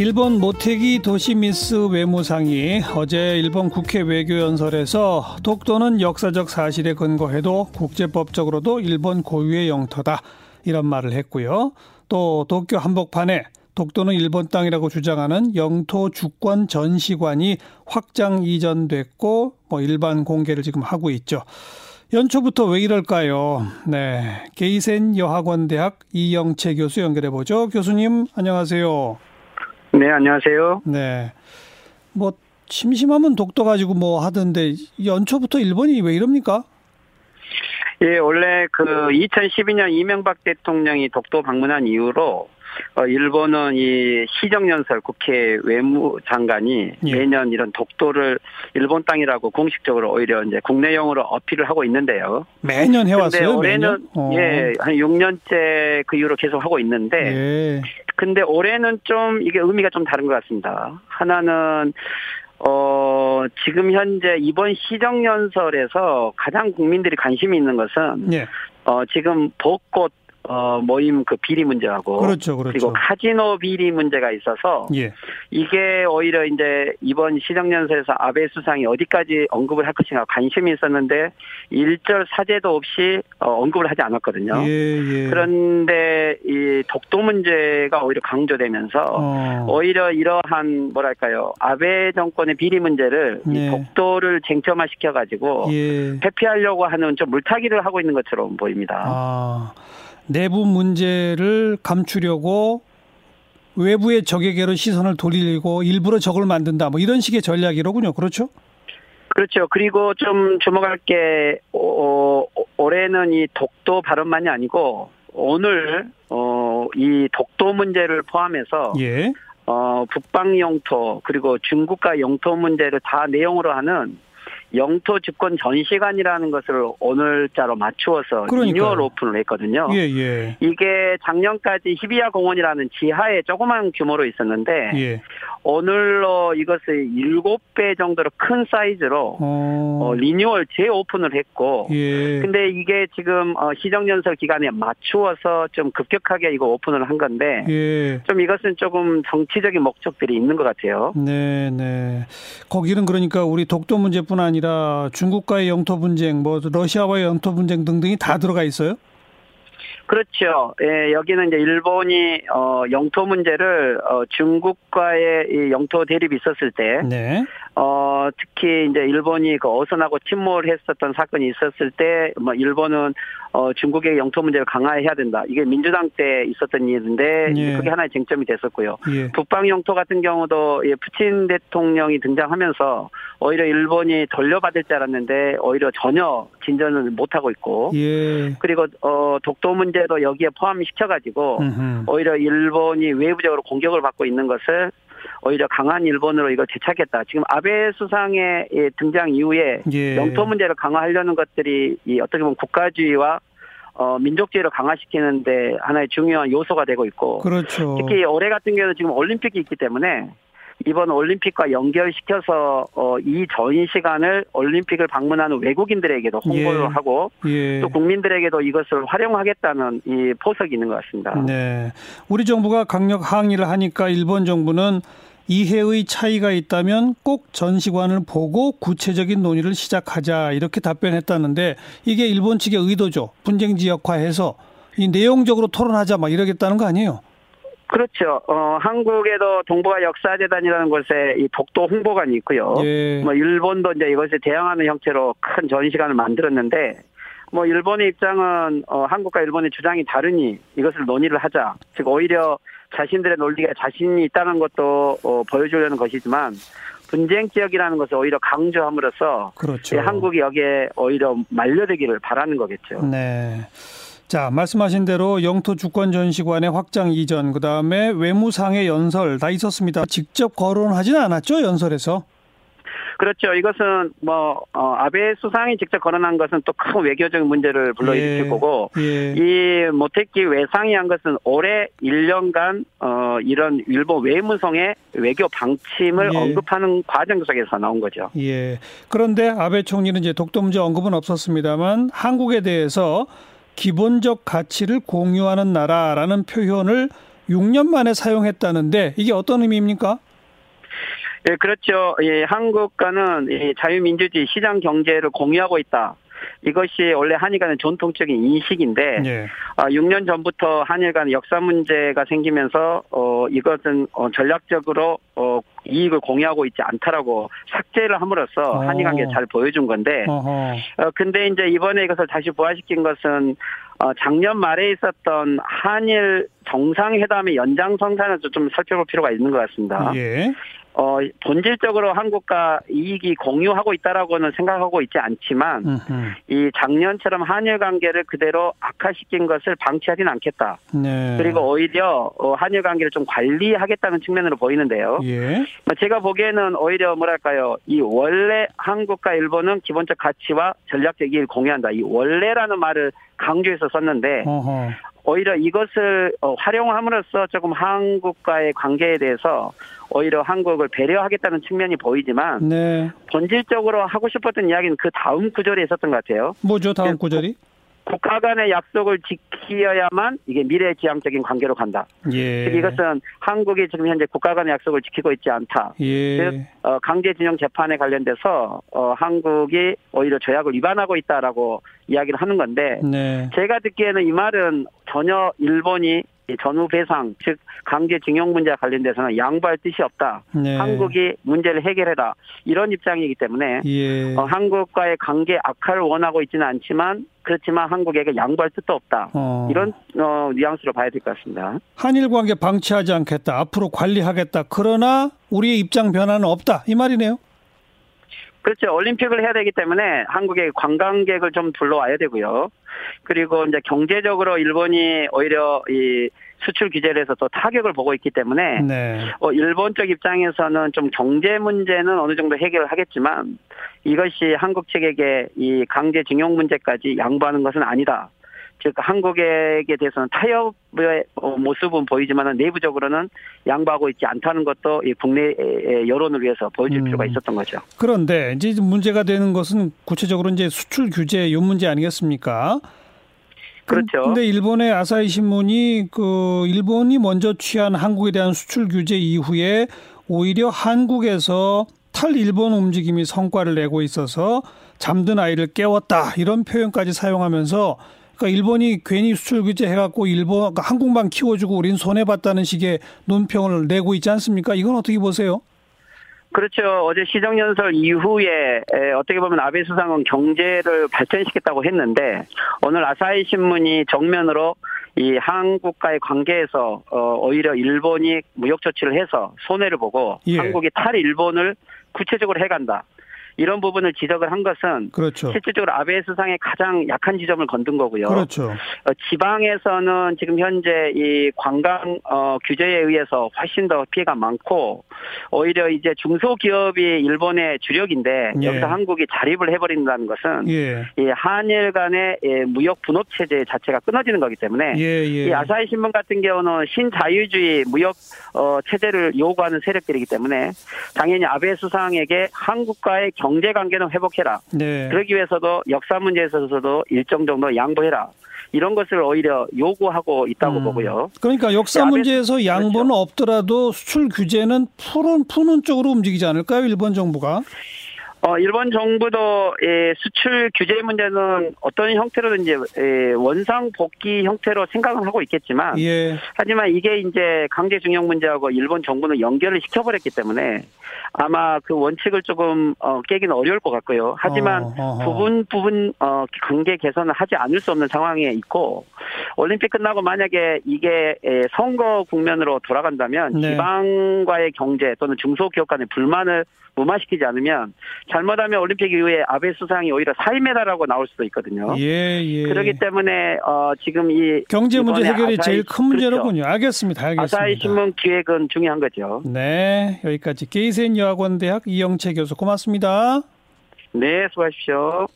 일본 모테기 도시미스 외무상이 어제 일본 국회 외교연설에서 독도는 역사적 사실에 근거해도 국제법적으로도 일본 고유의 영토다 이런 말을 했고요. 또 도쿄 한복판에 독도는 일본 땅이라고 주장하는 영토 주권 전시관이 확장 이전됐고 뭐 일반 공개를 지금 하고 있죠. 연초부터 왜 이럴까요? 네. 게이센 여학원대학 이영채 교수 연결해 보죠. 교수님 안녕하세요. 네, 안녕하세요. 네. 뭐 심심하면 독도 가지고 뭐 하던데 연초부터 일본이 왜 이럽니까? 예, 원래 그 2012년 이명박 대통령이 독도 방문한 이후로 어, 일본은 이 시정연설 국회 외무장관이 예. 매년 이런 독도를 일본 땅이라고 공식적으로 오히려 이제 국내용으로 어필을 하고 있는데요. 매년 해왔어요. 올해는 어. 예한 6년째 그 이후로 계속 하고 있는데, 예. 근데 올해는 좀 이게 의미가 좀 다른 것 같습니다. 하나는 어, 지금 현재 이번 시정연설에서 가장 국민들이 관심이 있는 것은, 예. 어, 지금 벚꽃 어, 모임 그 비리 문제하고 그렇죠, 그렇죠. 그리고 카지노 비리 문제가 있어서 예. 이게 오히려 이제 이번 시정연설에서 아베 수상이 어디까지 언급을 할 것인가 관심이 있었는데 일절 사죄도 없이 어, 언급을 하지 않았거든요. 예, 예. 그런데 이 독도 문제가 오히려 강조되면서 어. 오히려 이러한 뭐랄까요 아베 정권의 비리 문제를 이 네. 독도를 쟁점화 시켜 가지고 예. 회피하려고 하는 좀 물타기를 하고 있는 것처럼 보입니다. 아. 내부 문제를 감추려고 외부의 적에게로 시선을 돌리고 일부러 적을 만든다. 뭐 이런 식의 전략이로군요. 그렇죠? 그렇죠. 그리고 좀 주목할 게 어, 올해는 이 독도 발언만이 아니고 오늘 어, 이 독도 문제를 포함해서 예. 어, 북방 영토 그리고 중국과 영토 문제를 다 내용으로 하는 영토 주권 전시관이라는 것을 오늘자로 맞추어서 리뉴얼 오픈을 했거든요. 예, 예. 이게 작년까지 히비야 공원이라는 지하에 조그만 규모로 있었는데 예. 오늘로 이것을 7배 정도로 큰 사이즈로 어. 어, 리뉴얼 재오픈을 했고 예. 근데 이게 지금 어, 시정연설 기간에 맞추어서 좀 급격하게 이거 오픈을 한 건데 예. 좀 이것은 조금 정치적인 목적들이 있는 것 같아요. 네, 네. 거기는 그러니까 우리 독도 문제뿐 아니라 중국과의 영토 분쟁, 뭐 러시아와의 영토 분쟁 등등이 다 들어가 있어요? 그렇죠. 예, 여기는 이제 일본이 어 영토 문제를 어 중국과의 이 영토 대립이 있었을 때 네. 어 특히 이제 일본이 그 어선하고 침몰했었던 사건이 있었을 때 뭐 일본은 어 중국의 영토 문제를 강화해야 된다. 이게 민주당 때 있었던 일인데 예. 그게 하나의 쟁점이 됐었고요. 예. 북방 영토 같은 경우도 예, 푸틴 대통령이 등장하면서 오히려 일본이 돌려받을 줄 알았는데 오히려 전혀 진전을 못 하고 있고 예. 그리고 어 독도 문제 도 여기에 포함시켜 가지고 오히려 일본이 외부적으로 공격을 받고 있는 것을 오히려 강한 일본으로 이걸 되찾겠다. 지금 아베 수상의 등장 이후에 예. 영토 문제를 강화하려는 것들이 이 어떻게 보면 국가주의와 어, 민족주의를 강화시키는데 하나의 중요한 요소가 되고 있고. 그렇죠. 특히 올해 같은 경우는 지금 올림픽이 있기 때문에 이번 올림픽과 연결시켜서 어, 이 전시관을 올림픽을 방문하는 외국인들에게도 홍보를 예. 하고 예. 또 국민들에게도 이것을 활용하겠다는 이 포석이 있는 것 같습니다. 네, 우리 정부가 강력 항의를 하니까 일본 정부는 이해의 차이가 있다면 꼭 전시관을 보고 구체적인 논의를 시작하자 이렇게 답변했다는데 이게 일본 측의 의도죠. 분쟁 지역화해서 이 내용적으로 토론하자 막 이러겠다는 거 아니에요? 그렇죠. 어, 한국에도 동북아 역사재단이라는 곳에 이 독도 홍보관이 있고요. 예. 뭐 일본도 이제 이것에 대응하는 형태로 큰 전시관을 만들었는데 뭐 일본의 입장은 어, 한국과 일본의 주장이 다르니 이것을 논의를 하자. 즉 오히려 자신들의 논리가 자신이 있다는 것도 어, 보여주려는 것이지만 분쟁 지역이라는 것을 오히려 강조함으로써 그렇죠. 한국이 여기에 오히려 말려들기를 바라는 거겠죠. 네. 자, 말씀하신 대로 영토 주권 전시관의 확장 이전, 그 다음에 외무상의 연설 다 있었습니다. 직접 거론하지는 않았죠, 연설에서? 그렇죠. 이것은 뭐 어, 아베 수상이 직접 거론한 것은 또 큰 외교적 문제를 불러일으킬 예, 거고 예. 이 모테키 외상이 한 것은 올해 1년간 어, 이런 일본 외무성의 외교 방침을 예. 언급하는 과정 속에서 나온 거죠. 예. 그런데 아베 총리는 이제 독도 문제 언급은 없었습니다만 한국에 대해서 기본적 가치를 공유하는 나라라는 표현을 6년 만에 사용했다는데 이게 어떤 의미입니까? 예, 그렇죠. 예, 한국과는 예, 자유민주주의 시장 경제를 공유하고 있다. 이것이 원래 한일 간의 전통적인 인식인데 네. 아, 6년 전부터 한일 간 역사 문제가 생기면서 어, 이것은 어, 전략적으로 어, 이익을 공유하고 있지 않다라고 삭제를 함으로써 어. 한일 관계를 잘 보여준 건데 어 근데 이제 이번에 이것을 다시 부활시킨 것은 어, 작년 말에 있었던 한일 정상회담의 연장선상에서 좀 살펴볼 필요가 있는 것 같습니다. 예. 어, 본질적으로 한국과 이익이 공유하고 있다라고는 생각하고 있지 않지만, 음흠. 이 작년처럼 한일 관계를 그대로 악화시킨 것을 방치하진 않겠다. 네. 그리고 오히려 어, 한일 관계를 좀 관리하겠다는 측면으로 보이는데요. 예. 뭐 제가 보기에는 오히려 뭐랄까요, 이 원래 한국과 일본은 기본적 가치와 전략적 이익을 공유한다. 이 원래라는 말을 강조해서 썼는데, 어허. 오히려 이것을 어, 활용함으로써 조금 한국과의 관계에 대해서 오히려 한국을 배려하겠다는 측면이 보이지만 네. 본질적으로 하고 싶었던 이야기는 그 다음 구절에 있었던 것 같아요. 뭐죠 다음 구절이? 국가 간의 약속을 지키어야만 이게 미래지향적인 관계로 간다. 예. 즉 이것은 한국이 지금 현재 국가 간의 약속을 지키고 있지 않다. 예. 즉 어, 강제징용 재판에 관련돼서 어, 한국이 오히려 조약을 위반하고 있다라고 이야기를 하는 건데 네. 제가 듣기에는 이 말은 전혀 일본이 전후 배상 즉 강제징용 문제와 관련돼서는 양보할 뜻이 없다. 네. 한국이 문제를 해결해라 이런 입장이기 때문에 예. 어, 한국과의 관계 악화를 원하고 있지는 않지만 그렇지만 한국에게 양보할 뜻도 없다. 어. 이런 어, 뉘앙스로 봐야 될 것 같습니다. 한일 관계 방치하지 않겠다. 앞으로 관리하겠다. 그러나 우리의 입장 변화는 없다. 이 말이네요. 그렇죠. 올림픽을 해야 되기 때문에 한국의 관광객을 좀 불러와야 되고요. 그리고 이제 경제적으로 일본이 오히려 이 수출 규제를 해서 또 타격을 보고 있기 때문에 네. 어, 일본 쪽 입장에서는 좀 경제 문제는 어느 정도 해결을 하겠지만 이것이 한국 측에게 이 강제 징용 문제까지 양보하는 것은 아니다. 즉 한국에게 대해서는 타협의 어, 모습은 보이지만 내부적으로는 양보하고 있지 않다는 것도 이 국내 여론을 위해서 보여줄 음. 필요가 있었던 거죠. 그런데 이제 문제가 되는 것은 구체적으로 이제 수출 규제 이 문제 아니겠습니까? 그렇죠. 근데 일본의 아사히 신문이 그 일본이 먼저 취한 한국에 대한 수출 규제 이후에 오히려 한국에서 탈일본 움직임이 성과를 내고 있어서 잠든 아이를 깨웠다 이런 표현까지 사용하면서 그러니까 일본이 괜히 수출 규제 해갖고 일본 그러니까 한국만 키워주고 우린 손해 봤다는 식의 논평을 내고 있지 않습니까? 이건 어떻게 보세요? 그렇죠. 어제 시정연설 이후에 어떻게 보면 아베 수상은 경제를 발전시켰다고 했는데 오늘 아사히 신문이 정면으로 이 한국과의 관계에서 어, 오히려 일본이 무역 조치를 해서 손해를 보고 예. 한국이 탈 일본을 구체적으로 해간다. 이런 부분을 지적을 한 것은 그렇죠. 실질적으로 아베 수상의 가장 약한 지점을 건든 거고요. 그렇죠. 어, 지방에서는 지금 현재 이 관광 어, 규제에 의해서 훨씬 더 피해가 많고 오히려 이제 중소기업이 일본의 주력인데 예. 여기서 한국이 자립을 해버린다는 것은 예. 이 한일 간의 무역 분업 체제 자체가 끊어지는 거기 때문에 예, 예. 이 아사히 신문 같은 경우는 신자유주의 무역 어, 체제를 요구하는 세력들이기 때문에 당연히 아베 수상에게 한국과의 경 경제 관계는 회복해라. 네. 그러기 위해서도 역사 문제에 있어서도 일정 정도 양보해라. 이런 것을 오히려 요구하고 있다고 음. 보고요. 그러니까 역사 문제에서 양보는 그렇죠. 없더라도 수출 규제는 푸는 푸는 쪽으로 움직이지 않을까요? 일본 정부가? 어, 일본 정부도 예, 수출 규제 문제는 어떤 형태로든지 예, 원상 복귀 형태로 생각은 하고 있겠지만, 예. 하지만 이게 이제 강제징용 문제하고 일본 정부는 연결을 시켜버렸기 때문에 아마 그 원칙을 조금 어, 깨기는 어려울 것 같고요. 하지만 어, 부분 부분 어, 관계 개선을 하지 않을 수 없는 상황에 있고 올림픽 끝나고 만약에 이게 예, 선거 국면으로 돌아간다면 네. 지방과의 경제 또는 중소기업 간의 불만을 무마시키지 않으면 잘못하면 올림픽 이후에 아베 수상이 오히려 사임해달라고 나올 수도 있거든요. 예, 예. 그렇기 때문에 어, 지금 이 경제 문제 해결이 제일 큰 문제로군요. 그렇죠. 알겠습니다. 알겠습니다. 아사히 신문 기획은 중요한 거죠. 네, 여기까지 게이센 여학원대학 이영채 교수 고맙습니다. 네, 수고하십시오.